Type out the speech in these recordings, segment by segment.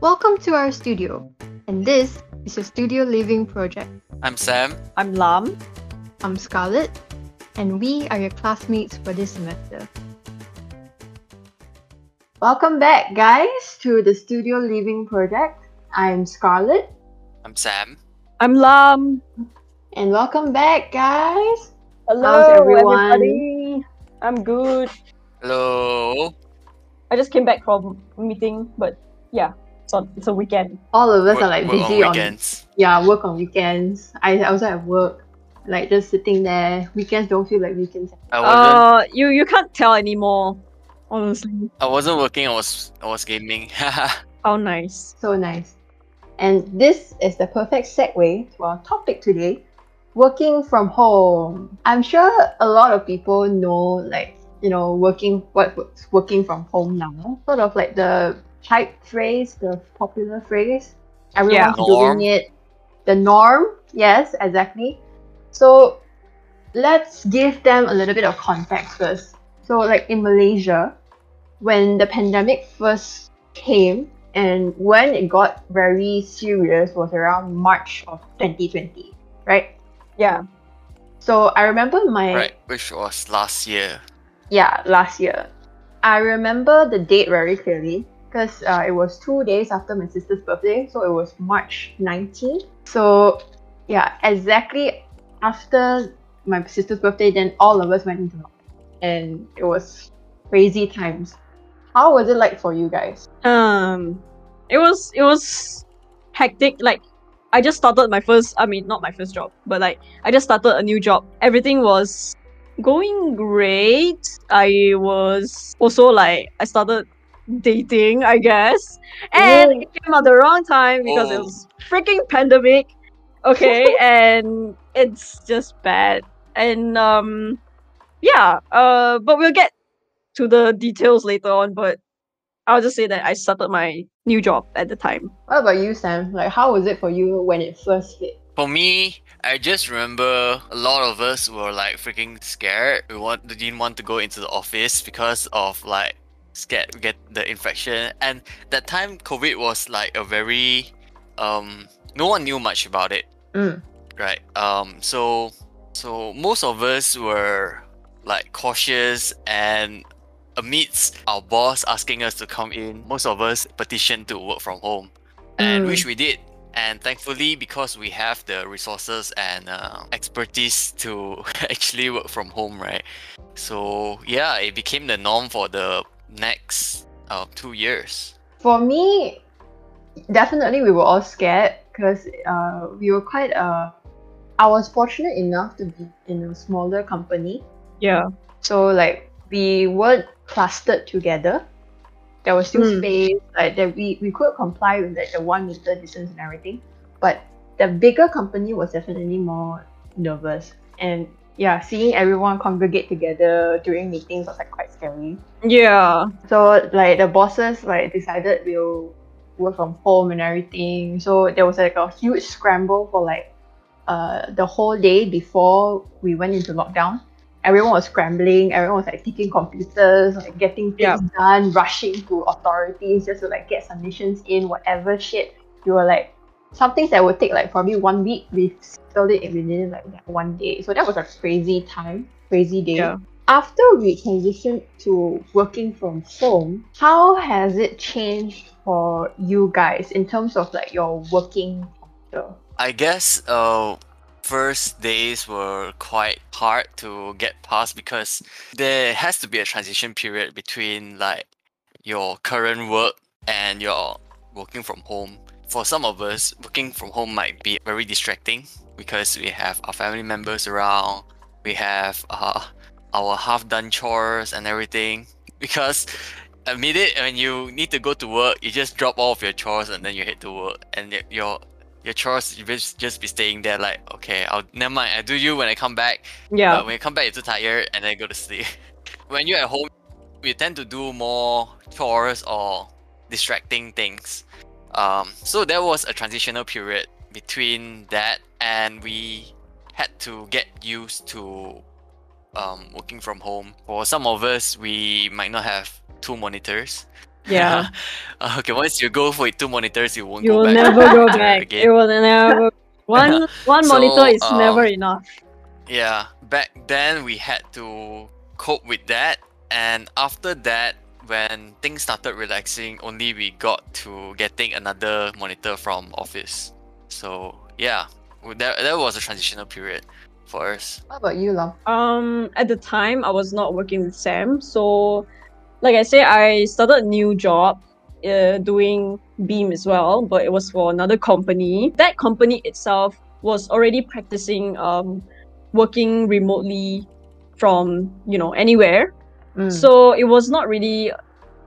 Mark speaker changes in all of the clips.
Speaker 1: Welcome to our studio, and this is a Studio Leaving Project.
Speaker 2: I'm Sam.
Speaker 3: I'm Lam.
Speaker 1: I'm Scarlett, and we are your classmates for this semester. Welcome back, guys, to the Studio Leaving Project. I'm Scarlett,
Speaker 2: I'm Sam.
Speaker 3: I'm Lam.
Speaker 1: and welcome back, guys.
Speaker 3: Hello,
Speaker 1: How's everyone?
Speaker 3: everybody. I'm good.
Speaker 2: Hello.
Speaker 3: I just came back from a meeting, but yeah, so it's a weekend.
Speaker 1: All of us
Speaker 2: Work-
Speaker 1: are like
Speaker 2: work
Speaker 1: busy
Speaker 2: on
Speaker 1: on,
Speaker 2: weekends.
Speaker 1: yeah work on weekends. I also have work, like just sitting there. Weekends don't feel like weekends.
Speaker 2: I wasn't.
Speaker 3: Uh, you you can't tell anymore. Honestly,
Speaker 2: I wasn't working. I was. I was gaming.
Speaker 3: how nice.
Speaker 1: So nice. And this is the perfect segue to our topic today working from home. I'm sure a lot of people know, like, you know, working, what's working from home now. Sort of like the hype phrase, the popular phrase. Everyone's
Speaker 2: Norm.
Speaker 1: doing it. The norm. Yes, exactly. So let's give them a little bit of context first. So, like in Malaysia, when the pandemic first came, and when it got very serious was around March of 2020, right?
Speaker 3: Yeah.
Speaker 1: So I remember my
Speaker 2: right, which was last year.
Speaker 1: Yeah last year. I remember the date very clearly because uh, it was two days after my sister's birthday, so it was March 19th. So yeah, exactly after my sister's birthday, then all of us went into lockdown, and it was crazy times. How was it like for you guys?
Speaker 3: Um, it was it was hectic. Like, I just started my first. I mean, not my first job, but like I just started a new job. Everything was going great. I was also like I started dating, I guess, and
Speaker 1: Ooh.
Speaker 3: it came at the wrong time because it
Speaker 2: Oh.
Speaker 3: was freaking pandemic. Okay, and it's just bad. And um, yeah. Uh, but we'll get to the details later on. But I'll just say that I started my new job at the time.
Speaker 1: What about you, Sam? Like, how was it for you when it first hit?
Speaker 2: For me, I just remember a lot of us were like freaking scared. We want, we didn't want to go into the office because of like scared we get the infection. And that time, COVID was like a very, um, no one knew much about it.
Speaker 1: Mm.
Speaker 2: right um so so most of us were like cautious and amidst our boss asking us to come in most of us petitioned to work from home and
Speaker 1: Mm.
Speaker 2: which we did and thankfully because we have the resources and uh, expertise to actually work from home right so yeah it became the norm for the next uh, two years
Speaker 1: For me, definitely we were all scared because uh, we were quite. Uh, I was fortunate enough to be in a smaller company,
Speaker 3: Yeah.
Speaker 1: so like we weren't clustered together. There was still
Speaker 3: Mm.
Speaker 1: space, like that we, we could comply with like the one meter distance and everything. But the bigger company was definitely more nervous. And yeah, seeing everyone congregate together during meetings was like quite scary.
Speaker 3: Yeah.
Speaker 1: So like the bosses like decided we'll work from home and everything. So there was like a huge scramble for like uh the whole day before we went into lockdown. Everyone was scrambling, everyone was like taking computers, like getting things
Speaker 3: Yeah.
Speaker 1: done, rushing to authorities just to like get submissions in, whatever shit. You were like some things that would take like probably one week, we settled it within like that one day. So that was a crazy time, crazy day
Speaker 3: Yeah.
Speaker 1: after we transitioned to working from home, how has it changed for you guys in terms of like your working culture?
Speaker 2: I guess uh first days were quite hard to get past because there has to be a transition period between like your current work and your working from home. For some of us, working from home might be very distracting because we have our family members around, we have uh, our half done chores and everything. Because admit it, when you need to go to work, you just drop all of your chores and then you head to work, and your your chores you just just be staying there like okay, I'll never mind, I do you when I come back.
Speaker 3: Yeah.
Speaker 2: But when you come back, you're too tired and then go to sleep. when you're at home, you tend to do more chores or distracting things. Um, so there was a transitional period between that, and we had to get used to um, working from home. For some of us, we might not have two monitors.
Speaker 3: Yeah.
Speaker 2: Uh, okay, once you go for two monitors, you won't
Speaker 3: you
Speaker 2: go
Speaker 3: will
Speaker 2: back.
Speaker 3: never go back. It
Speaker 2: again.
Speaker 3: will never. One one
Speaker 2: So,
Speaker 3: monitor is
Speaker 2: um,
Speaker 3: never enough.
Speaker 2: Yeah, back then we had to cope with that, and after that, when things started relaxing, only we got to getting another monitor from office. So yeah, w- that that was a transitional period for us.
Speaker 1: How about you, Long?
Speaker 3: Um, at the time, I was not working with Sam, so like I say, I started a new job, uh, doing BIM as well, but it was for another company. That company itself was already practicing um, working remotely from you know anywhere.
Speaker 1: Mm.
Speaker 3: So it was not really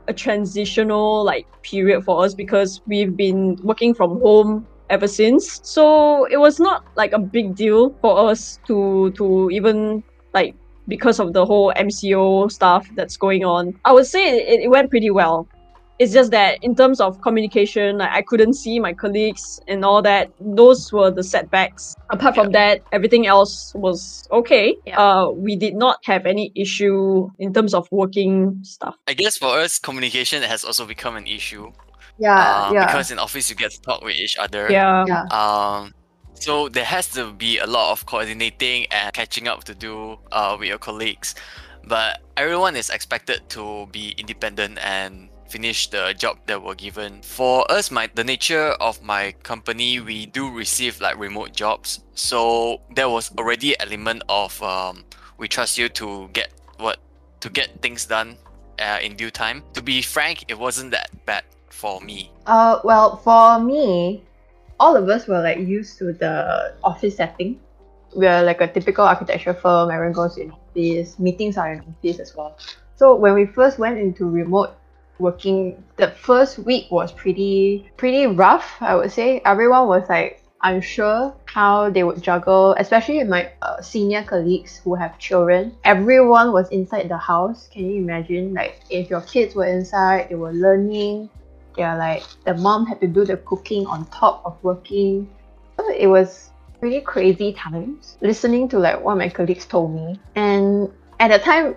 Speaker 3: a transitional like period for us because we've been working from home ever since. So it was not like a big deal for us to to even like because of the whole MCO stuff that's going on. I would say it, it went pretty well. It's just that in terms of communication, like, I couldn't see my colleagues and all that. Those were the setbacks. Apart from that, everything else was okay.
Speaker 1: Yeah.
Speaker 3: Uh, we did not have any issue in terms of working stuff.
Speaker 2: I guess for us, communication has also become an issue.
Speaker 1: yeah,
Speaker 2: uh,
Speaker 1: yeah.
Speaker 2: Because in office you get to talk with each other.
Speaker 3: Yeah.
Speaker 1: Yeah.
Speaker 2: Um, so there has to be a lot of coordinating and catching up to do uh, with your colleagues. But everyone is expected to be independent and finish the job that were given. For us, my the nature of my company, we do receive like remote jobs. So there was already element of um, we trust you to get what to get things done uh, in due time. To be frank, it wasn't that bad for me.
Speaker 1: Uh, well, for me, all of us were like used to the office setting. We're like a typical architecture firm. Everyone goes in office. Meetings are in office as well. So when we first went into remote working, the first week was pretty pretty rough. I would say everyone was like unsure how they would juggle, especially my uh, senior colleagues who have children. Everyone was inside the house. Can you imagine? Like if your kids were inside, they were learning yeah, like the mom had to do the cooking on top of working. So it was really crazy times listening to like what my colleagues told me. And at the time,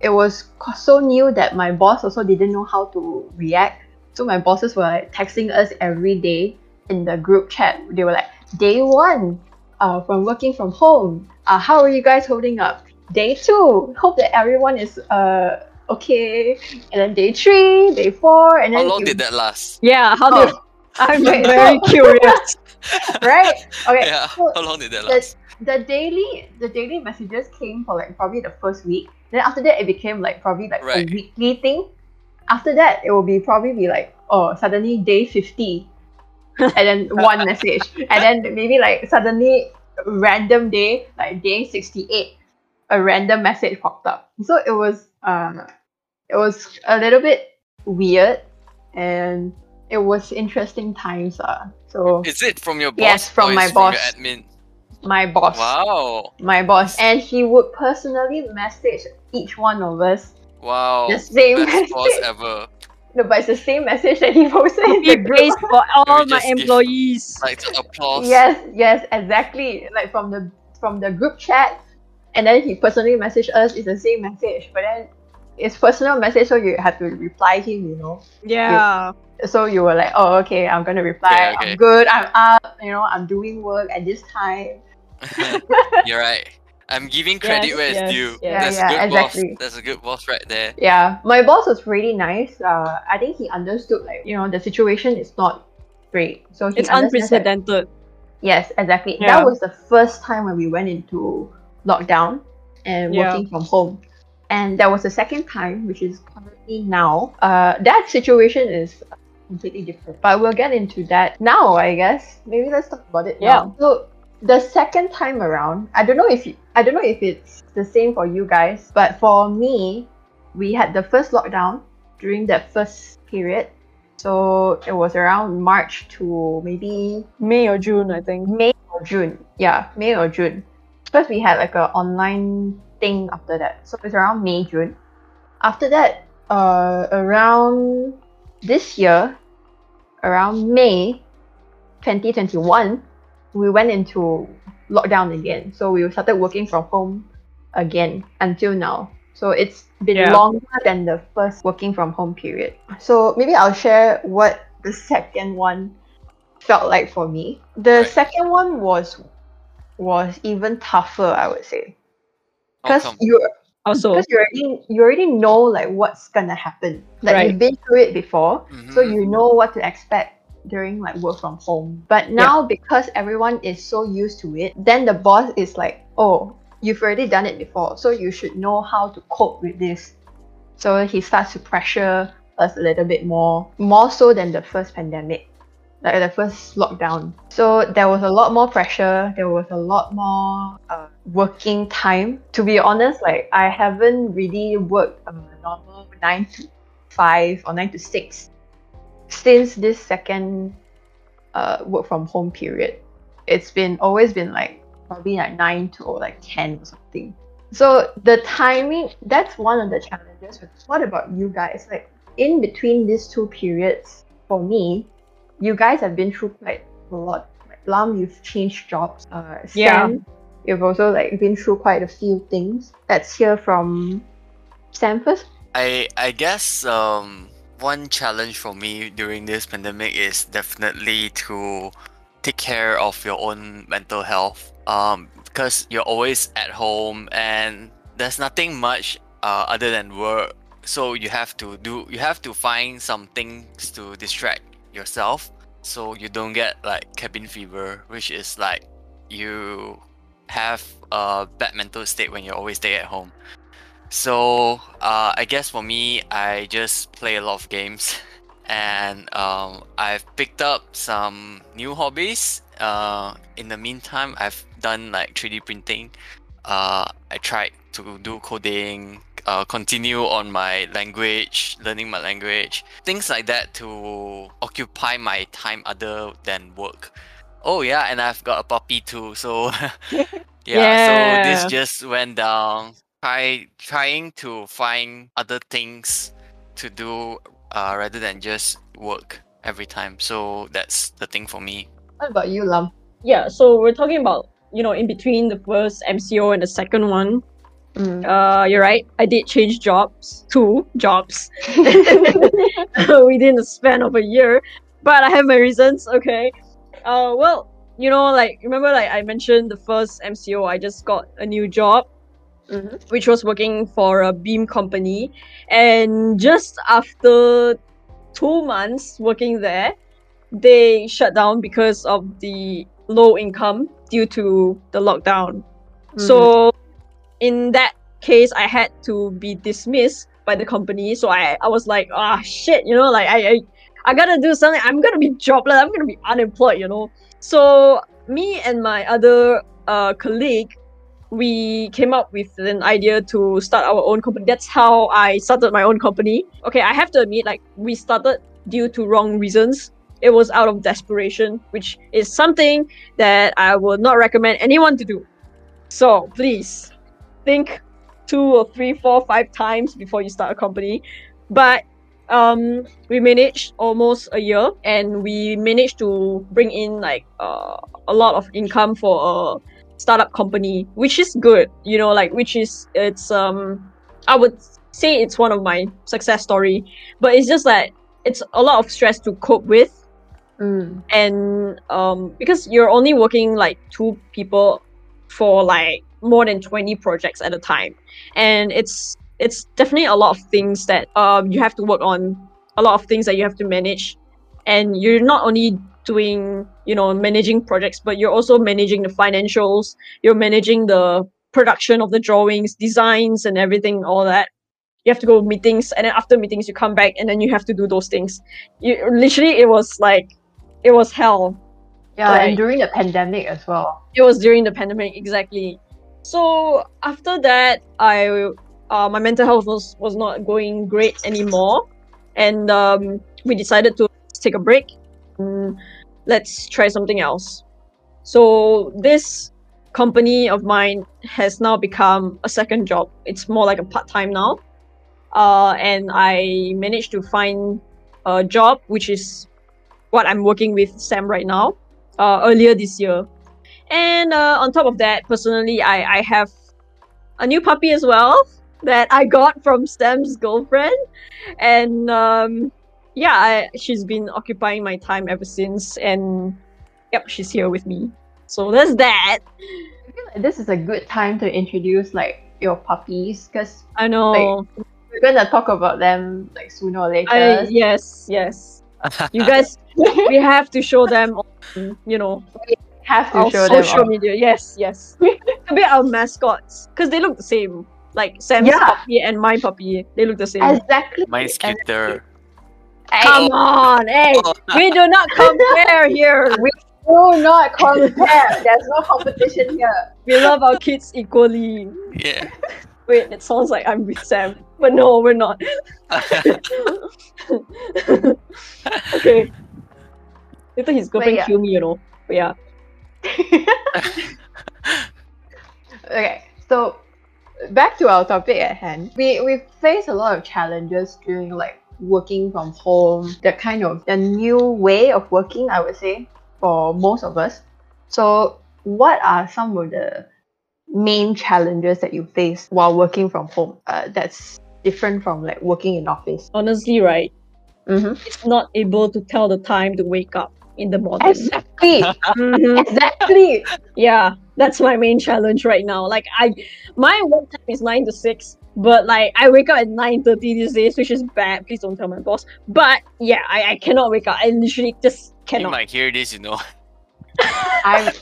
Speaker 1: it was so new that my boss also didn't know how to react. So my bosses were like texting us every day in the group chat. They were like, day one uh, from working from home. Uh, how are you guys holding up? Day two, hope that everyone is uh, okay. And then day three, day four, and then.
Speaker 2: How long
Speaker 1: you-
Speaker 2: did that last?
Speaker 3: Yeah, how
Speaker 1: Oh.
Speaker 3: did I'm very curious.
Speaker 1: right? Okay.
Speaker 2: Yeah,
Speaker 1: so
Speaker 2: how long did that
Speaker 1: the,
Speaker 2: last?
Speaker 1: the daily the daily messages came for like probably the first week. Then after that it became like probably like
Speaker 2: Right.
Speaker 1: a weekly thing. After that it will be probably be like oh suddenly day fifty and then one message. And then maybe like suddenly random day, like day sixty eight, a random message popped up. So it was um it was a little bit weird and it was interesting times uh. So
Speaker 2: Is it from your boss?
Speaker 1: Yes, from
Speaker 2: or
Speaker 1: my
Speaker 2: is From
Speaker 1: boss.
Speaker 2: your admin.
Speaker 1: my boss
Speaker 2: Wow.
Speaker 1: my boss and he would personally message each one of us
Speaker 2: Wow.
Speaker 1: the same
Speaker 2: Best
Speaker 1: message
Speaker 2: boss ever.
Speaker 1: no but it's the same message that he posted in the
Speaker 3: Copy
Speaker 1: group
Speaker 3: for all my
Speaker 2: just give-
Speaker 3: employees.
Speaker 2: Like to applause.
Speaker 1: yes yes exactly like from the from the group chat and then he personally messaged us it's the same message but then it's personal message so you have to reply him you know
Speaker 3: Yeah.
Speaker 1: so you were like oh okay i'm gonna reply
Speaker 2: Okay, okay.
Speaker 1: i'm good i'm up you know i'm doing work at this time
Speaker 2: You're right. I'm giving credit
Speaker 3: Yes,
Speaker 2: where it's
Speaker 3: yes,
Speaker 2: due.
Speaker 3: yes.
Speaker 2: That's
Speaker 1: Yeah,
Speaker 2: a good
Speaker 1: exactly.
Speaker 2: boss. That's a good boss right there.
Speaker 1: Yeah, my boss was really nice. Uh, I think he understood like you know the situation is not great, so he
Speaker 3: It's
Speaker 1: understands that-
Speaker 3: unprecedented.
Speaker 1: Yes, exactly.
Speaker 3: Yeah.
Speaker 1: That was the first time when we went into lockdown and
Speaker 3: Yeah.
Speaker 1: working from home, and that was the second time, which is currently now. Uh, that situation is completely different, but we'll get into that now. I guess maybe let's talk about it.
Speaker 3: Yeah.
Speaker 1: Now. So the second time around, I don't know if you, I don't know if it's the same for you guys, but for me, we had the first lockdown during that first period. So it was around March to maybe
Speaker 3: May or June, I think.
Speaker 1: May or June. Yeah, May or June. First we had like a online thing after that. So it's around May, June. After that, uh around this year, around May 2021, we went into lockdown again. So we started working from home again until now. So it's been
Speaker 3: Yeah.
Speaker 1: longer than the first working from home period. So maybe I'll share what the second one felt like for me. The second one was was even tougher, I would say.
Speaker 2: How
Speaker 1: Because
Speaker 2: come?
Speaker 1: you
Speaker 3: Also,
Speaker 1: because you already you already know like what's gonna happen. Like
Speaker 3: Right.
Speaker 1: you've been through it before, so
Speaker 2: Mhm.
Speaker 1: you know what to expect during like work from home. But now because everyone is so used to it, then the boss is like, oh, you've already done it before, so you should know how to cope with this. So he starts to pressure us a little bit more, more so than the first pandemic, like the first lockdown. So there was a lot more pressure. There was a lot more uh, working time. To be honest, like I haven't really worked a normal nine to five or nine to six since this second uh, work from home period. It's been always been like probably like nine to or like ten or something. So the timing that's one of the challenges. What about you guys? Like in between these two periods, for me, you guys have been through quite a lot. Like Lam, you've changed jobs. Uh,
Speaker 3: Yeah.
Speaker 1: You've also like been through quite a few things. Let's hear from Sam first.
Speaker 2: I I guess um one challenge for me during this pandemic is definitely to take care of your own mental health. Um, because you're always at home and there's nothing much uh, other than work. So you have to do you have to find some things to distract yourself so you don't get like cabin fever, which is like you have a bad mental state when you always stay at home. So uh, I guess for me, I just play a lot of games, and um, I've picked up some new hobbies. Uh, in the meantime, I've done like 3D printing. Uh, I tried to do coding, uh, continue on my language, learning my language, things like that to occupy my time other than work. Oh yeah, and I've got a puppy too. So yeah,
Speaker 3: Yeah.
Speaker 2: so this just went down. Try trying to find other things to do uh, rather than just work every time. So that's the thing for me.
Speaker 1: What about you, Lam?
Speaker 3: yeah. So we're talking about you know in between the first MCO and the second one.
Speaker 1: Mm.
Speaker 3: Uh, you're right. I did change jobs, two jobs within the span of a year, but I have my reasons. Okay. Uh, well, you know, like remember, like I mentioned the first MCO, I just got a new job,
Speaker 1: Mhm.
Speaker 3: which was working for a BIM company, and just after two months working there, they shut down because of the low income due to the lockdown. So in that case, I had to be dismissed by the company. So I, I was like, ah, shit, you know, like I, I, I gotta do something. I'm gonna be jobless. I'm gonna be unemployed, you know. So me and my other uh, colleague, we came up with an idea to start our own company. That's how I started my own company. Okay, I have to admit, like we started due to wrong reasons. It was out of desperation, which is something that I would not recommend anyone to do. So please think two or three, four, five times before you start a company. But um, we managed almost a year, and we managed to bring in like uh, a lot of income for a startup company, which is good. You know, like which is it's um, I would say it's one of my success story, but it's just that it's a lot of stress to cope with
Speaker 1: Mm.
Speaker 3: and um, because you're only working like two people for like more than 20 projects at a time. And it's it's definitely a lot of things that um, you have to work on a lot of things that you have to manage. And you're not only doing you know managing projects but you're also managing the financials. You're managing the production of the drawings designs and everything all that. You have to go meetings and then after meetings you come back and then you have to do those things. You literally it was like it was hell
Speaker 1: Yeah,
Speaker 3: Right.
Speaker 1: and during the pandemic as well.
Speaker 3: it was during the pandemic exactly. So after that i uh, my mental health was, was not going great anymore. And um, we decided to take a break let's try something else. So this company of mine has now become a second job. It's more like a part-time now. Uh, and i managed to find a job which is what i'm working with sam right now uh, earlier this year and uh, on top of that, personally, I, I have a new puppy as well that I got from Stem's girlfriend, and um, yeah, I, she's been occupying my time ever since, and yep, she's here with me. So there's that.
Speaker 1: I feel like this is a good time to introduce like your puppies because
Speaker 3: I know.
Speaker 1: we're gonna talk about them like sooner or later.
Speaker 3: I, yes, yes. You guys, we have to show them, on, Mm-hmm. you know,
Speaker 1: have to
Speaker 3: our
Speaker 1: show them.
Speaker 3: social
Speaker 1: off.
Speaker 3: media. Yes, yes. to be our mascots, because they look the same. Like Sam's
Speaker 1: Yeah.
Speaker 3: puppy and my puppy, they look the same.
Speaker 1: Exactly.
Speaker 2: Mine's cuter.
Speaker 3: Come on, hey,
Speaker 2: Oh,
Speaker 3: we do not compare here.
Speaker 1: We do not compare. There's no competition here.
Speaker 3: We love our kids equally.
Speaker 2: yeah.
Speaker 3: Wait, it sounds like I'm with Sam, but no, we're not. okay. Later he's girlfriend
Speaker 1: yeah.
Speaker 3: kill me, you know. But yeah.
Speaker 1: Okay, so back to our topic at hand. We we face a lot of challenges during like working from home, the kind of the new way of working, I would say, for most of us. So what are some of the main challenges that you face while working from home? Uh, that's different from like working in office.
Speaker 3: Honestly, right?
Speaker 1: Mm-hmm.
Speaker 3: It's not able to tell the time to wake up in the morning.
Speaker 1: Exactly,
Speaker 3: Mhm.
Speaker 1: exactly.
Speaker 3: Yeah, that's my main challenge right now. Like I my work time is nine to six, but like I wake up at nine thirty these days, which is bad. Please don't tell my boss. But yeah, I, I cannot wake up. I literally just cannot.
Speaker 2: You
Speaker 3: cannot.
Speaker 2: might hear this, you know.
Speaker 1: I'm,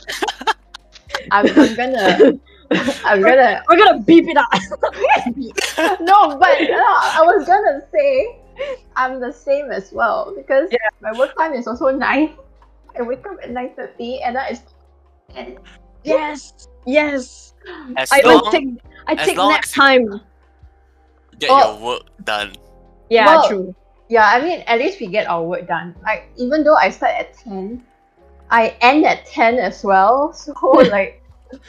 Speaker 1: I'm, I'm gonna, I'm gonna
Speaker 3: We're gonna beep it up.
Speaker 1: no, but no, I was gonna say I'm the same as well because
Speaker 3: Yeah.
Speaker 1: my work time is also nine. I wake up at nine thirty, and that is. And
Speaker 3: yes, yes.
Speaker 2: As
Speaker 3: I
Speaker 2: long
Speaker 3: don't take I
Speaker 2: as
Speaker 3: take
Speaker 2: long
Speaker 3: nap time.
Speaker 2: get
Speaker 1: Oh.
Speaker 2: your work done.
Speaker 3: Yeah,
Speaker 1: Well,
Speaker 3: true.
Speaker 1: yeah, I mean, at least we get our work done. Like even though I start at ten, I end at ten as well. So like,
Speaker 3: There's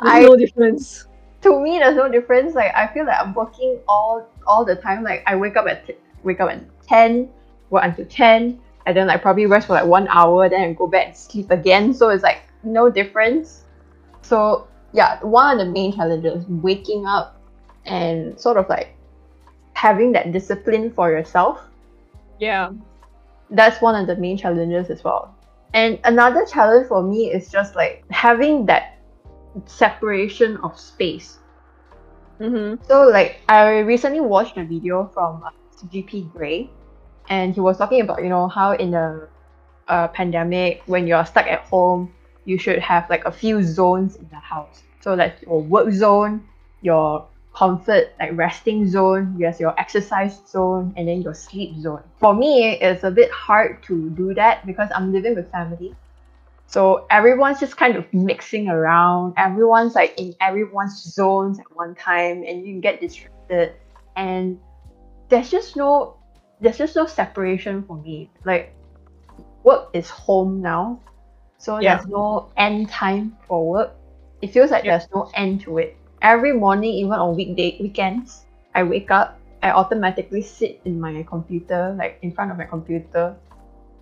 Speaker 1: I
Speaker 3: no difference.
Speaker 1: to me there's no difference. Like I feel like I'm working all all the time. Like I wake up at t- wake up at ten, work until ten, and then like probably rest for like one hour, then I go back and sleep again. So it's like no difference. So yeah, one of the main challenges waking up and sort of like having that discipline for yourself.
Speaker 3: Yeah.
Speaker 1: That's one of the main challenges as well. And another challenge for me is just like having that separation of space.
Speaker 3: Mm-hmm.
Speaker 1: So like I recently watched a video from uh, CGP Grey, and he was talking about you know how in a, a pandemic when you're stuck at home, you should have like a few zones in the house. So like your work zone, your comfort like resting zone, yes, your exercise zone, and then your sleep zone. For me, it's a bit hard to do that because I'm living with family. So everyone's just kind of mixing around. Everyone's like in everyone's zones at one time, and you get distracted. And there's just no, there's just no separation for me. Like work is home now, so
Speaker 3: Yeah.
Speaker 1: there's no end time for work. It feels like
Speaker 3: Yeah.
Speaker 1: there's no end to it. Every morning, even on weekday weekends, I wake up. I automatically sit in my computer, like in front of my computer,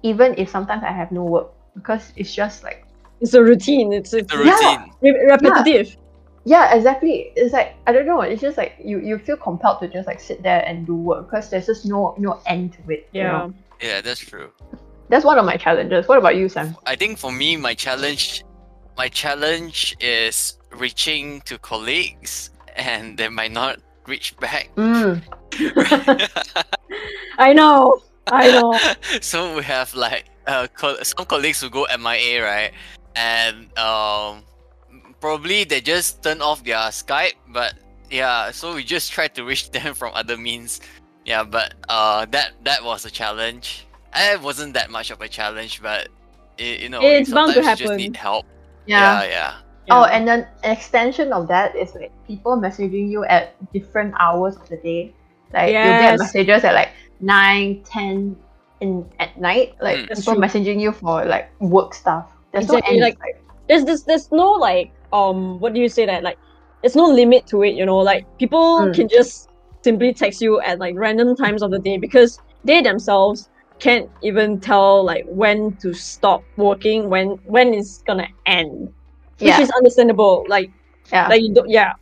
Speaker 1: even if sometimes I have no work because it's just like
Speaker 3: It's a routine. It's it's
Speaker 2: The
Speaker 1: Yeah.
Speaker 2: routine.
Speaker 3: re- repetitive.
Speaker 1: Yeah exactly it's like i don't know it's just like you you feel compelled to just like sit there and do work because there's just no no end to it you
Speaker 3: Yeah.
Speaker 1: know?
Speaker 2: Yeah, that's true.
Speaker 1: that's one of my challenges what about you sam
Speaker 2: I think for me, my challenge, my challenge is reaching to colleagues, and they might not reach back.
Speaker 1: mm.
Speaker 3: I know. I know.
Speaker 2: so we have like uh, co- some colleagues who go MIA, right? And um, probably they just turn off their Skype, but yeah, so we just tried to reach them from other means. Yeah, but uh, that that was a challenge. It wasn't that much of a challenge, but it, you know,
Speaker 3: It's bound to
Speaker 2: sometimes you just
Speaker 3: happen.
Speaker 2: need help.
Speaker 1: yeah.
Speaker 2: yeah, yeah.
Speaker 1: oh and then an extension of that is like people messaging you at different hours of the day like you get messages at like 9 10 in at night like
Speaker 2: Mm.
Speaker 3: That's
Speaker 1: people messaging you for like work stuff there's
Speaker 3: Exactly,
Speaker 1: no end
Speaker 3: like- There's this there's no like um what do you say that like there's no limit to it, you know, like people
Speaker 1: Mm.
Speaker 3: can just simply text you at like random times of the day because they themselves can't even tell like when to stop working, when when it's gonna end. Which is understandable. Like
Speaker 1: yeah
Speaker 3: like you don't yeah.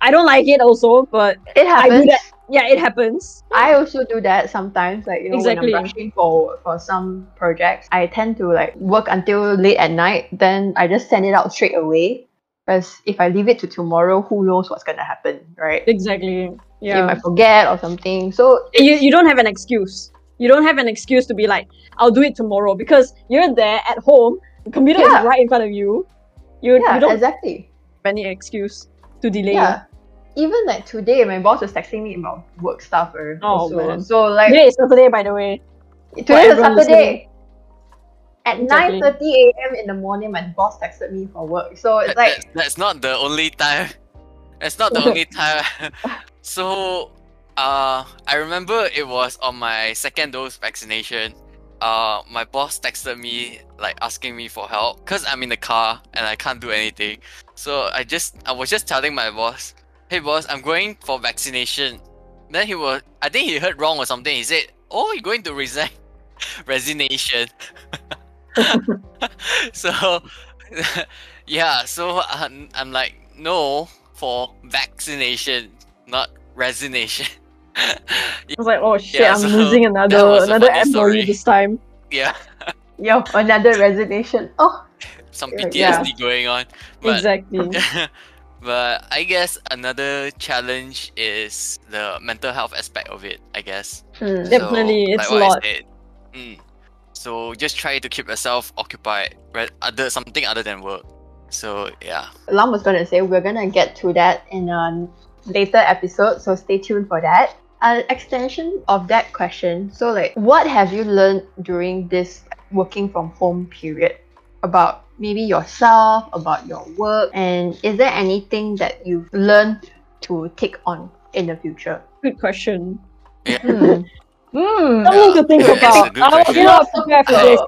Speaker 3: I don't like it also, but
Speaker 1: It
Speaker 3: I do
Speaker 1: happens.
Speaker 3: that. yeah, it happens.
Speaker 1: I also do that sometimes. Like you know,
Speaker 3: Exactly.
Speaker 1: when I'm rushing for for some projects, I tend to like work until late at night. Then I just send it out straight away. Because if I leave it to tomorrow, who knows what's gonna happen, right?
Speaker 3: Exactly.
Speaker 1: You
Speaker 3: Yeah.
Speaker 1: might forget or something. So
Speaker 3: you, you don't have an excuse. You don't have an excuse to be like, I'll do it tomorrow because you're there at home, the computer
Speaker 1: Yeah.
Speaker 3: is right in front of you. You,
Speaker 1: yeah,
Speaker 3: you don't
Speaker 1: exactly.
Speaker 3: have any excuse to delay.
Speaker 1: Yeah. Even like today, my boss was texting me about work stuff. uh,
Speaker 3: Oh,
Speaker 1: also.
Speaker 3: man.
Speaker 1: So like
Speaker 3: Today is Saturday, by the way.
Speaker 1: Today
Speaker 3: is
Speaker 1: Saturday. At
Speaker 3: Exactly.
Speaker 1: 9.30 a.m. in the morning, my boss texted me for work. So it's like,
Speaker 2: that's, that's not the only time. That's not the only time. so, uh, I remember it was on my second dose vaccination. Uh, my boss texted me like asking me for help because I'm in the car and I can't do anything. So I just I was just telling my boss, "Hey boss, I'm going for vaccination." Then he was I think he heard wrong or something. He said, "Oh, you're going to resign." Resignation. so yeah, so I'm, I'm like, no, for vaccination, not resignation.
Speaker 3: I was like, oh shit,
Speaker 2: Yeah,
Speaker 3: I'm
Speaker 2: so
Speaker 3: losing another another employee this time.
Speaker 2: yeah,
Speaker 1: yo, another resignation. Oh,
Speaker 2: some
Speaker 1: Yeah,
Speaker 2: PTSD
Speaker 1: yeah.
Speaker 2: going on. But,
Speaker 3: exactly.
Speaker 2: but I guess another challenge is the mental health aspect of it, I guess.
Speaker 1: hmm.
Speaker 3: Definitely, it's
Speaker 2: like what I
Speaker 3: a lot.
Speaker 2: said, mm, so just try to keep yourself occupied, re- other something other than work. So yeah.
Speaker 1: Lam was going to say we're going to get to that in a later episode, so stay tuned for that. An extension of that question. So, like, what have you learned during this working from home period about maybe yourself, about your work, and is there anything that you've learned to take on in the future?
Speaker 3: Good question.
Speaker 1: Hmm. Hmm.
Speaker 3: Something to think
Speaker 2: Yeah, it's a
Speaker 3: about. I was not prepared for this.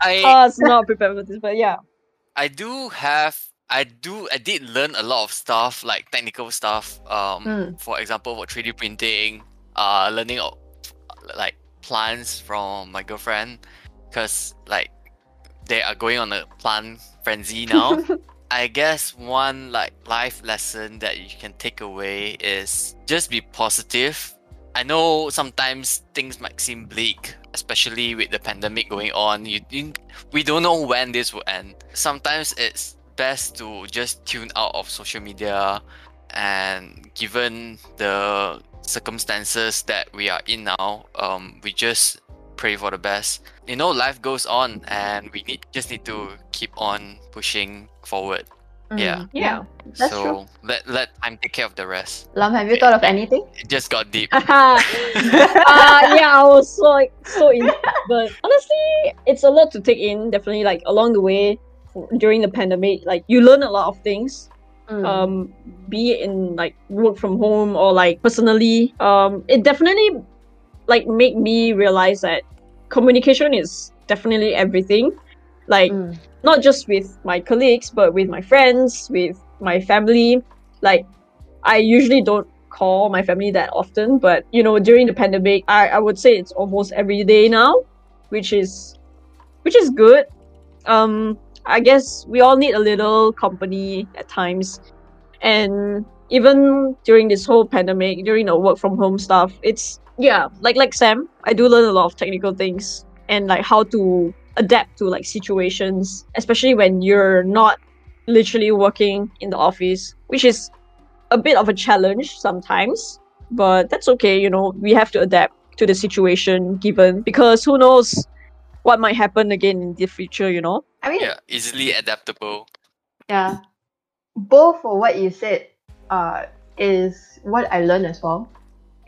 Speaker 2: I
Speaker 3: I was not prepared for this, but yeah.
Speaker 2: I do have I do I did learn a lot of stuff like technical stuff. Um,
Speaker 1: Mm.
Speaker 2: for example, for three D printing, uh, learning of like plants from my girlfriend, because like they are going on a plant frenzy now. I guess one like life lesson that you can take away is just be positive. I know sometimes things might seem bleak, especially with the pandemic going on. You, you we don't know when this will end. Sometimes it's best to just tune out of social media and given the circumstances that we are in now, um, we just pray for the best. You know, life goes on and we need just need to keep on pushing forward. Yeah.
Speaker 1: Hmm.
Speaker 3: Yeah.
Speaker 1: That's
Speaker 2: so
Speaker 1: true.
Speaker 2: let let time take care of the rest.
Speaker 1: Lam, have you thought of anything?
Speaker 2: It just got deep.
Speaker 3: uh, yeah, I was so like so in, but honestly, it's a lot to take in. Definitely, like along the way during the pandemic, like you learn a lot of things.
Speaker 1: Hmm.
Speaker 3: Um, be it in like work from home or like personally. Um, it definitely like made me realize that communication is definitely everything. Like
Speaker 1: Hmm.
Speaker 3: not just with my colleagues, but with my friends, with my family. Like, I usually don't call my family that often, but you know, during the pandemic, I, I would say it's almost every day now, which is which is good. Um, I guess we all need a little company at times, and even during this whole pandemic, during the work from home stuff, it's yeah, like like Sam, I do learn a lot of technical things and like how to adapt to like situations, especially when you're not literally working in the office, which is a bit of a challenge sometimes. But that's okay, you know, we have to adapt to the situation given because who knows what might happen again in the future, you know?
Speaker 1: I mean,
Speaker 2: yeah, easily adaptable.
Speaker 1: Yeah. Both for what you said uh, is what I learned as well.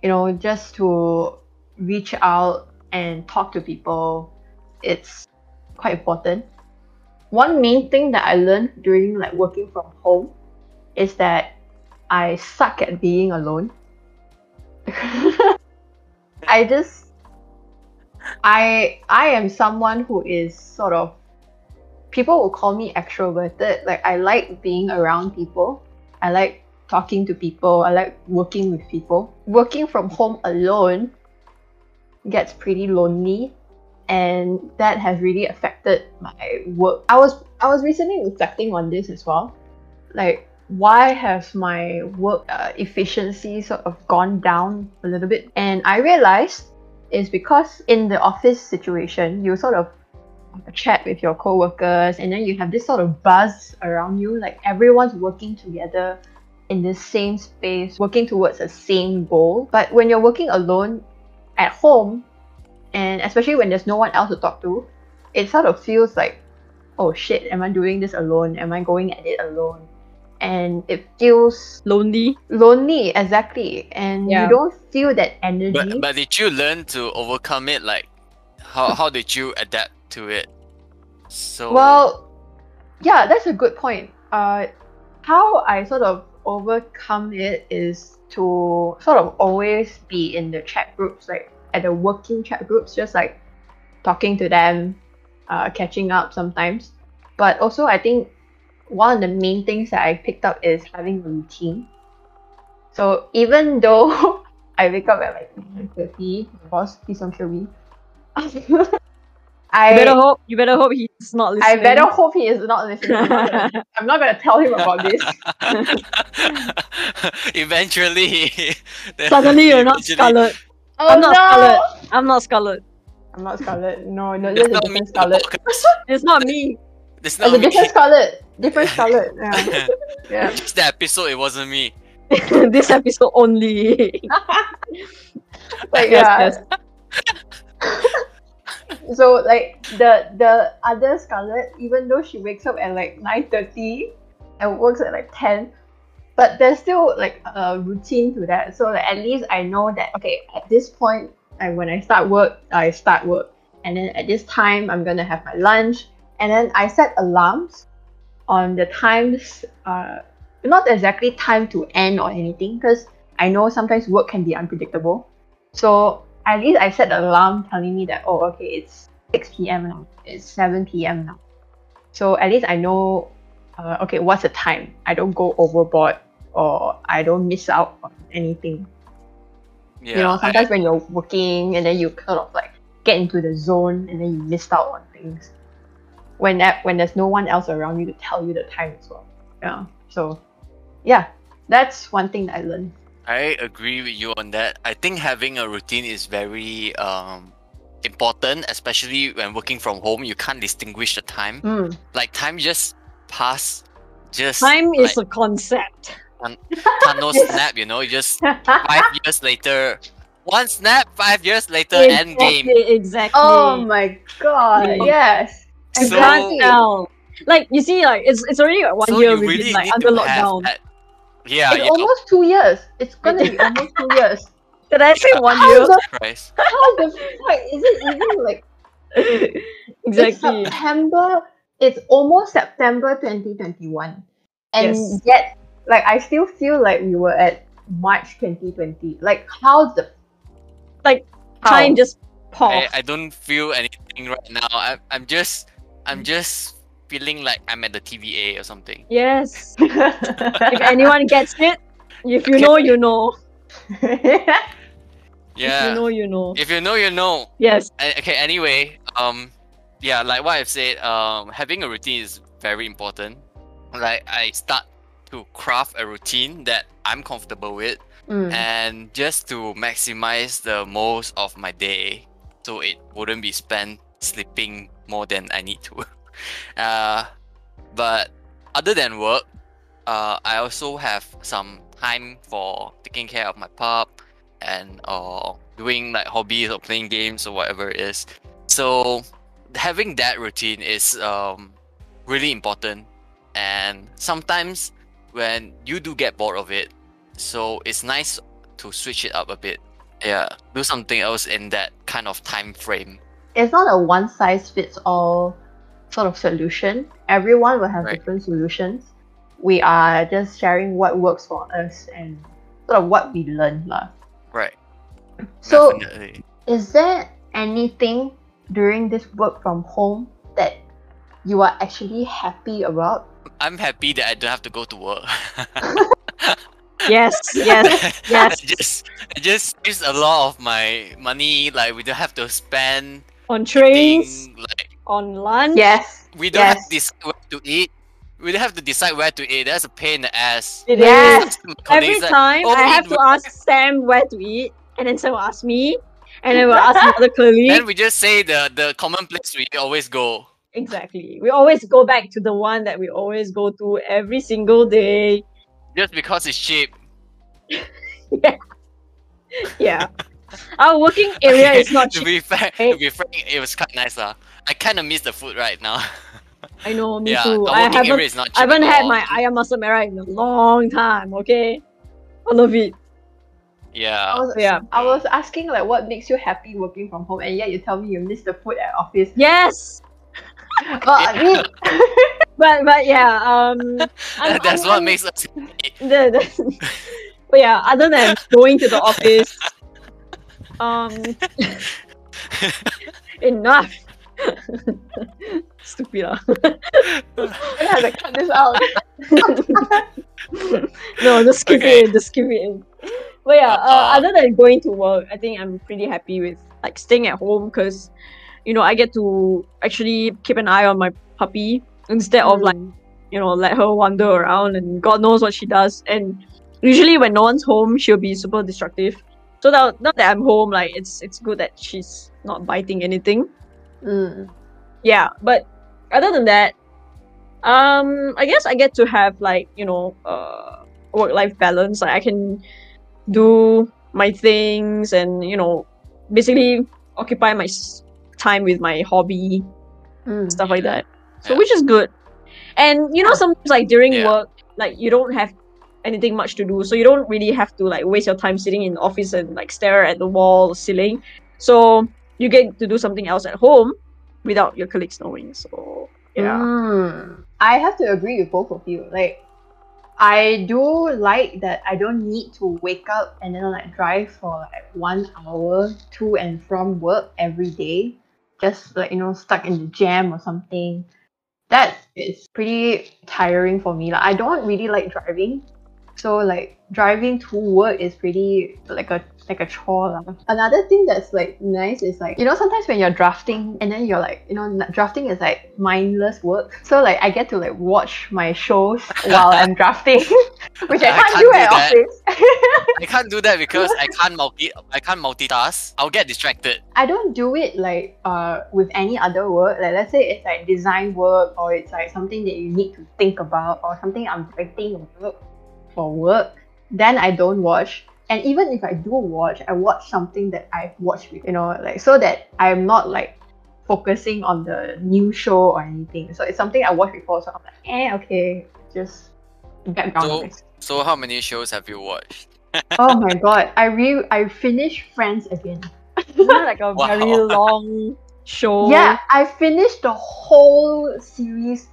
Speaker 1: You know, just to reach out and talk to people, it's quite important. One main thing that I learned during like working from home is that I suck at being alone. I just I I am someone who is sort of people will call me extroverted. Like I like being around people. I like talking to people. I like working with people. Working from home alone gets pretty lonely and that has really affected my work. I was I was recently reflecting on this as well. Like why has my work uh, efficiency sort of gone down a little bit? And I realized it's because in the office situation, you sort of chat with your co-workers and then you have this sort of buzz around you like everyone's working together in the same space working towards the same goal but when you're working alone at home and especially when there's no one else to talk to it sort of feels like oh shit am i doing this alone am i going at it alone and it feels
Speaker 3: Lonely.
Speaker 1: lonely exactly and
Speaker 3: Yeah.
Speaker 1: you don't feel that energy
Speaker 2: But but did you learn to overcome it? Like, how how did you adapt to it? So
Speaker 1: Well, yeah, that's a good point. Uh, how I sort of overcome it is to sort of always be in the chat groups, like at the working chat groups, just like talking to them, uh, catching up sometimes. But also, I think one of the main things that I picked up is having a routine. So even though I wake up at like 9.30, boss, please don't kill me. I
Speaker 3: You better hope. You better hope he's not listening.
Speaker 1: I better hope he is not listening. I'm not gonna, I'm not gonna tell him about this.
Speaker 2: eventually,
Speaker 3: Suddenly you're not
Speaker 2: eventually-
Speaker 3: Scarlet.
Speaker 1: Oh
Speaker 3: I'm not
Speaker 1: no!
Speaker 3: Scarlet. I'm not Scarlet.
Speaker 1: I'm not Scarlet. No, no,
Speaker 2: It's
Speaker 1: there's a
Speaker 2: not me,
Speaker 1: different Scarlet.
Speaker 3: It's not me.
Speaker 2: It's
Speaker 1: There's
Speaker 2: not
Speaker 1: a
Speaker 2: me.
Speaker 1: different Scarlet. Different Scarlet. Yeah. yeah.
Speaker 2: Just that episode, it wasn't me.
Speaker 3: this episode only.
Speaker 1: Like,
Speaker 3: Yes,
Speaker 1: yeah. so like the the other Scarlet, even though she wakes up at like nine thirty and works at like ten, but there's still like a routine to that. So like, at least I know that okay, at this point, I, when I start work, I start work, and then at this time I'm gonna have my lunch, and then I set alarms on the times, uh, not exactly time to end or anything, because I know sometimes work can be unpredictable. So at least I set alarm telling me that oh okay it's 6 p.m. now, it's 7 p.m. now. So at least I know uh, okay what's the time. I don't go overboard or I don't miss out on anything.
Speaker 2: Yeah,
Speaker 1: you know,
Speaker 2: I-
Speaker 1: sometimes when you're working and then you kind of like get into the zone and then you missed out on things. When that when there's no one else around you to tell you the time as well. Yeah. So yeah, that's one thing that I learned.
Speaker 2: I agree with you on that. I think having a routine is very um important, especially when working from home. You can't distinguish the time.
Speaker 1: Mm.
Speaker 2: Like time just pass, just
Speaker 3: Time is a concept.
Speaker 2: Thanos snap. You know, just five years later, one snap, five years later, end game.
Speaker 3: Exactly, Exactly.
Speaker 1: Oh my god, yes.
Speaker 3: you
Speaker 2: So-
Speaker 3: can't tell. Like you see, like it's it's already like one
Speaker 2: so
Speaker 3: year
Speaker 2: you
Speaker 3: we've
Speaker 2: really
Speaker 3: been like under lockdown.
Speaker 2: that. Yeah,
Speaker 1: it's
Speaker 2: yeah.
Speaker 1: almost two years. It's gonna be almost two years.
Speaker 3: Did I say one
Speaker 1: How
Speaker 3: year?
Speaker 1: the
Speaker 2: Christ.
Speaker 1: how the fuck is it even like it's
Speaker 3: exactly.
Speaker 1: September? It's almost September 2021, and
Speaker 3: Yes.
Speaker 1: yet like I still feel like we were at March 2020. Like how the
Speaker 3: Like,
Speaker 1: how?
Speaker 3: Time just
Speaker 2: I,
Speaker 3: paused.
Speaker 2: I don't feel anything right now. I, I'm just I'm just feeling like I'm at the TVA or something.
Speaker 3: Yes. if anyone gets it, if you know, you know. If
Speaker 2: Yeah.
Speaker 3: you know, you know.
Speaker 2: If you know, you know.
Speaker 3: Yes.
Speaker 2: A- Okay. Anyway, um, yeah, like what I've said, um, having a routine is very important. Like I start to craft a routine that I'm comfortable with,
Speaker 1: Mm.
Speaker 2: and just to maximize the most of my day, so it wouldn't be spent sleeping more than I need to. uh, but other than work, uh, I also have some time for taking care of my pup and uh, doing like hobbies or playing games or whatever it is. So having that routine is um, really important. And sometimes when you do get bored of it, so it's nice to switch it up a bit. Yeah, do something else in that kind of time frame.
Speaker 1: it's not a one size fits all sort of solution. Everyone will have
Speaker 2: Right.
Speaker 1: different solutions. We are just sharing what works for us and sort of what we learn. lah.
Speaker 2: Right.
Speaker 1: So
Speaker 2: Definitely.
Speaker 1: is there anything during this work from home that you are actually happy about?
Speaker 2: I'm happy that I don't have to go to work.
Speaker 3: Yes. Yes. yes.
Speaker 2: It just it just saves a lot of my money. Like we don't have to spend
Speaker 3: On trains,
Speaker 2: thing, like
Speaker 3: on lunch.
Speaker 1: Yes.
Speaker 2: we don't have
Speaker 1: Yes.
Speaker 2: to decide what to eat. we don't have to decide where to eat. That's a pain in the ass.
Speaker 3: It
Speaker 1: Yes.
Speaker 3: is. Every
Speaker 2: colleagues like,
Speaker 3: time
Speaker 2: "Oh,
Speaker 3: I have
Speaker 2: eat
Speaker 3: to
Speaker 2: where-"
Speaker 3: ask Sam where to eat, and then Sam will ask me, and then we'll ask another colleague.
Speaker 2: Then we just say the the common place we always go.
Speaker 3: Exactly. We always go back to the one that we always go to every single day.
Speaker 2: Just because it's cheap.
Speaker 3: Yeah. Yeah. Our working area
Speaker 2: Okay,
Speaker 3: is not
Speaker 2: to
Speaker 3: cheap.
Speaker 2: be fair,
Speaker 3: eh?
Speaker 2: to be frank, it was quite nice lah. I kind of miss the food right now.
Speaker 3: I know, me
Speaker 2: yeah,
Speaker 3: too.
Speaker 2: the
Speaker 3: I haven't,
Speaker 2: area is not cheap.
Speaker 3: I haven't had
Speaker 2: all.
Speaker 3: my ayam masak merah in a long time. Okay, I love it.
Speaker 1: I
Speaker 2: Yeah.
Speaker 1: was,
Speaker 3: Yeah.
Speaker 1: I was asking like what makes you happy working from home, and yet you tell me you miss the food at office.
Speaker 3: Yes,
Speaker 1: Well, I mean,
Speaker 3: but but yeah. Um, I'm-
Speaker 2: That's
Speaker 3: I'm-
Speaker 2: what
Speaker 3: I'm-
Speaker 2: makes us.
Speaker 3: the, the but yeah, other than going to the office, um, enough. Stupid ah.
Speaker 1: I have to cut this out.
Speaker 3: no, just skip
Speaker 2: Okay.
Speaker 3: it. in, Just skip it. in. But yeah, uh,
Speaker 2: Uh-uh.
Speaker 3: other than going to work, I think I'm pretty happy with like staying at home because, you know, I get to actually keep an eye on my puppy instead of like
Speaker 1: Mm.
Speaker 3: you know let her wander around and God knows what she does. And usually when no one's home, she'll be super destructive. So now, now that I'm home, like it's it's good that she's not biting anything.
Speaker 1: Mm.
Speaker 3: Yeah, but other than that, um, I guess I get to have like you know, uh, work life balance. Like I can do my things and you know, basically occupy my time with my hobby
Speaker 1: Mm.
Speaker 3: stuff like that. So
Speaker 2: Yeah.
Speaker 3: which is good. And you know, sometimes like during
Speaker 2: Yeah.
Speaker 3: work, like you don't have anything much to do, so you don't really have to like waste your time sitting in the office and like stare at the wall ceiling. So you get to do something else at home without your colleagues knowing. So yeah.
Speaker 1: Mm. I have to agree with both of you. Like, I do like that I don't need to wake up and then like drive for like one hour to and from work every day, just like you know stuck in the jam or something. That is pretty tiring for me. Like, I don't really like driving, so like driving to work is pretty like a like a chore. lah. Another thing that's like nice is like you know sometimes when you're drafting and then you're like you know drafting is like mindless work. So like I get to like watch my shows while I'm drafting, which I
Speaker 2: I
Speaker 1: can't,
Speaker 2: can't
Speaker 1: do
Speaker 2: do
Speaker 1: at
Speaker 2: that.
Speaker 1: office.
Speaker 2: I can't do that because I can't multi. I can't multitask. I'll get distracted.
Speaker 1: I don't do it like uh with any other work. Like let's say it's like design work or it's like something that you need to think about or something I'm writing work for work. Then I don't watch. And even if I do watch, I watch something that I've watched, with, you know, like so that I'm not like focusing on the new show or anything. So it's something I watched before. So I'm like, eh, okay, just background
Speaker 2: So-
Speaker 1: noise.
Speaker 2: So how many shows have you watched?
Speaker 1: oh my god, I re I finished Friends again.
Speaker 3: Isn't that like a
Speaker 2: Wow.
Speaker 3: very long show?
Speaker 1: Yeah, I finished the whole series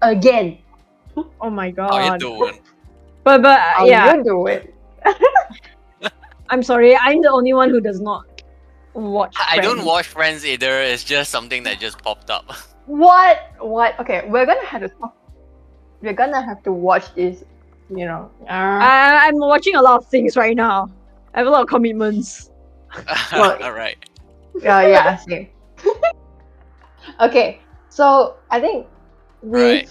Speaker 1: again.
Speaker 3: Oh my god.
Speaker 2: How you
Speaker 3: god.
Speaker 2: doing?
Speaker 3: But but
Speaker 1: How
Speaker 3: yeah,
Speaker 1: you do it?
Speaker 3: I'm sorry. I'm the only one who does not watch.
Speaker 2: I don't watch Friends either. It's just something that just popped up.
Speaker 1: What? What? Okay, we're gonna have to talk. We're gonna have to watch this. You know. Uh,
Speaker 3: I, I'm watching a lot of things right now. I have a lot of commitments.
Speaker 1: Well-
Speaker 2: All right.
Speaker 1: yeah, yeah, same. okay, so I think we've
Speaker 2: Right.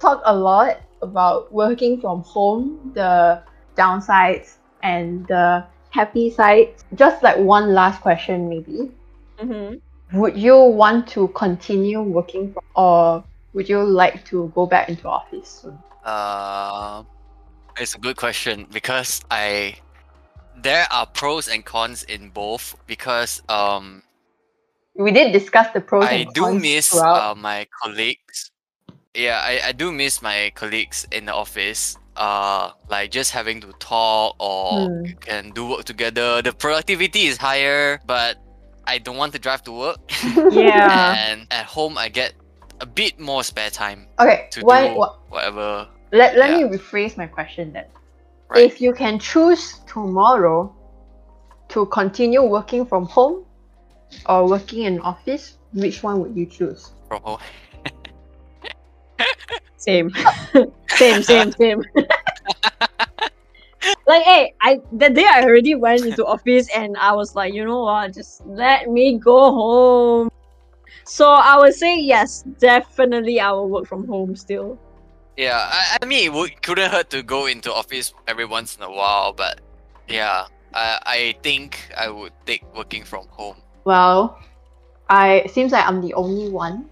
Speaker 1: talked a lot about working from home, the downsides and the happy sides. Just like one last question, maybe.
Speaker 3: Mm-hmm.
Speaker 1: Would you want to continue working from, or would you like to go back into office soon?
Speaker 2: Uh, it's a good question because I there are pros and cons in both because um
Speaker 1: We did discuss the pros
Speaker 2: I
Speaker 1: and
Speaker 2: do miss
Speaker 1: throughout.
Speaker 2: uh, my colleagues. Yeah, I, I do miss my colleagues in the office. Uh, like just having to talk or you can do work together. The productivity is higher, but I don't want to drive to work.
Speaker 3: Yeah.
Speaker 2: and at home, I get a bit more spare time
Speaker 1: okay,
Speaker 2: to
Speaker 1: one,
Speaker 2: do
Speaker 1: wha-
Speaker 2: whatever.
Speaker 1: let, let
Speaker 2: yeah.
Speaker 1: me rephrase my question then.
Speaker 2: Right.
Speaker 1: If you can choose tomorrow to continue working from home or working in office, which one would you choose?
Speaker 2: From home.
Speaker 3: Same. same, same, same. like, hey, I the day I already went into office and I was like, you know what, just let me go home. So I would say yes, definitely I will work from home still.
Speaker 2: Yeah, I, I mean, it would, couldn't hurt to go into office every once in a while, but yeah, I, I think I would take working from home.
Speaker 1: Well, I it seems like I'm the only one.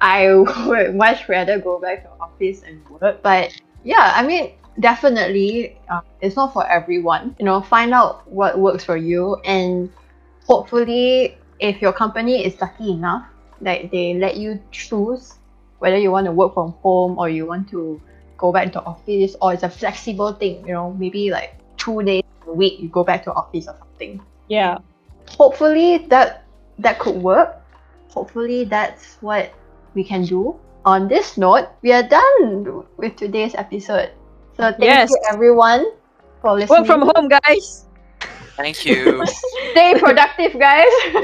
Speaker 1: I would much rather go back to office and work, but yeah, I mean, definitely, uh, it's not for everyone. You know, find out what works for you, and hopefully, if your company is lucky enough that they let you choose whether you want to work from home or you want to go back to office, or it's a flexible thing. You know, maybe like two days a week you go back to office or something
Speaker 3: Yeah.
Speaker 1: hopefully that that could work. Hopefully that's what we can do. On this note, we are done with today's episode. So thank
Speaker 3: Yes.
Speaker 1: you everyone for listening.
Speaker 3: Work from home, guys.
Speaker 2: Thank you.
Speaker 1: Stay productive, guys.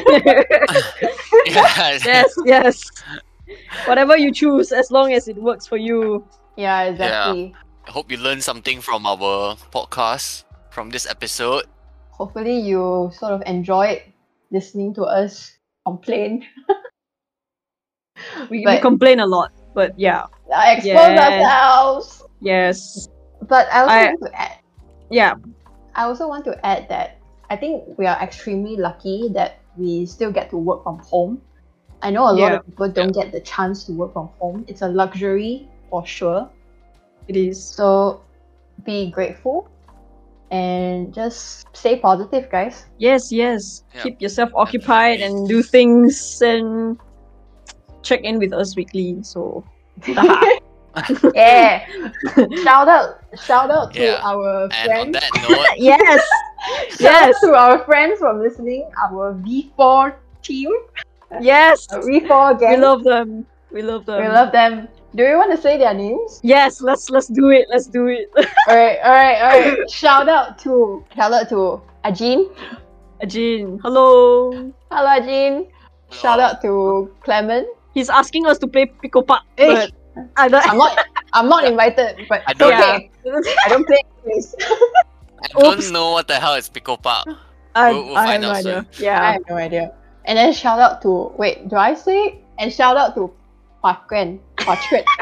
Speaker 2: yeah,
Speaker 3: yes, yes. Whatever you choose, as long as it works for you.
Speaker 1: yeah, exactly.
Speaker 2: I hope you learned something from our podcast, from this episode.
Speaker 1: Hopefully you sort of enjoyed listening to us complain.
Speaker 3: We, we complain a lot, but yeah,
Speaker 1: Uh, expose
Speaker 3: Yeah.
Speaker 1: ourselves.
Speaker 3: yes,
Speaker 1: But I also
Speaker 3: I-
Speaker 1: want to add
Speaker 3: yeah,
Speaker 1: I also want to add that I think we are extremely lucky that we still get to work from home. I know a lot of people don't get the chance to work from home. It's a luxury for sure.
Speaker 3: it is.
Speaker 1: So be grateful and just stay positive, guys.
Speaker 3: Yes, yes.
Speaker 2: Yeah.
Speaker 3: Keep yourself occupied and do things and check in with us weekly. So,
Speaker 1: yeah. shout out shout out to
Speaker 2: Yeah.
Speaker 1: our friends.
Speaker 2: note,
Speaker 3: yes,
Speaker 1: Shout
Speaker 3: yes.
Speaker 1: out to our friends from listening, our V4 team.
Speaker 3: yes.
Speaker 1: Uh, V4
Speaker 3: We
Speaker 1: gang.
Speaker 3: love them. We love them.
Speaker 1: we love them. Do we want to say their names?
Speaker 3: Yes, let's let's do it. Let's do it.
Speaker 1: Alright, alright, alright. Shout out to shout out to Ajin.
Speaker 3: Ajin, hello.
Speaker 1: Hello Ajin. Shout out to Clement.
Speaker 3: He's asking us to play Pico Park,
Speaker 1: Eh,
Speaker 3: but I don't.
Speaker 1: I'm not I'm not invited, but
Speaker 2: I don't-
Speaker 1: okay. I don't play please.
Speaker 2: I don't
Speaker 3: Oops.
Speaker 2: know what the hell is Pico Park.
Speaker 3: I,
Speaker 2: We'll- we'll
Speaker 3: I have
Speaker 2: find
Speaker 3: no
Speaker 2: out
Speaker 3: idea.
Speaker 1: I
Speaker 3: Yeah.
Speaker 1: I have no idea. And then shout out to wait, do I say? And shout out to Hua Quen. Hua Chuan.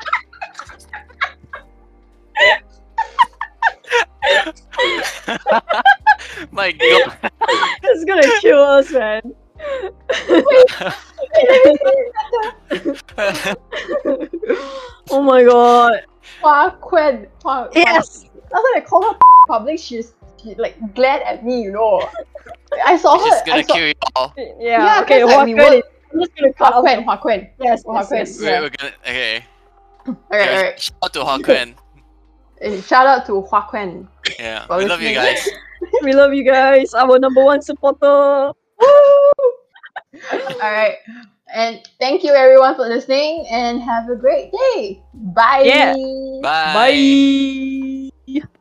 Speaker 2: My god.
Speaker 3: It's gonna kill us, man. oh my god.
Speaker 1: Hua Quen. Hua,
Speaker 3: Yes.
Speaker 1: Last time I call her public, she's she, like glared at me, you know. I saw her.
Speaker 2: She's gonna
Speaker 1: saw,
Speaker 2: kill you all.
Speaker 3: Yeah.
Speaker 1: Yeah,
Speaker 3: okay.
Speaker 1: 'cause, like,
Speaker 3: Hua
Speaker 1: we
Speaker 3: Quan I'm just gonna call
Speaker 1: Hua
Speaker 3: off.
Speaker 1: Quen, Hua Quen.
Speaker 3: Yes.
Speaker 1: Hua
Speaker 3: yes,
Speaker 1: Quen.
Speaker 3: yes.
Speaker 2: We're,
Speaker 1: Yeah.
Speaker 2: we're gonna okay.
Speaker 1: Alright,
Speaker 2: okay,
Speaker 1: alright.
Speaker 2: Shout out to Hua Quen.
Speaker 1: Shout out to Hua Quen.
Speaker 2: Yeah,
Speaker 1: For
Speaker 2: we love you guys.
Speaker 3: We love you guys. Our number one supporter.
Speaker 1: Alright. And thank you everyone for listening and have a great day. Bye.
Speaker 3: Yeah.
Speaker 2: Bye.
Speaker 3: Bye.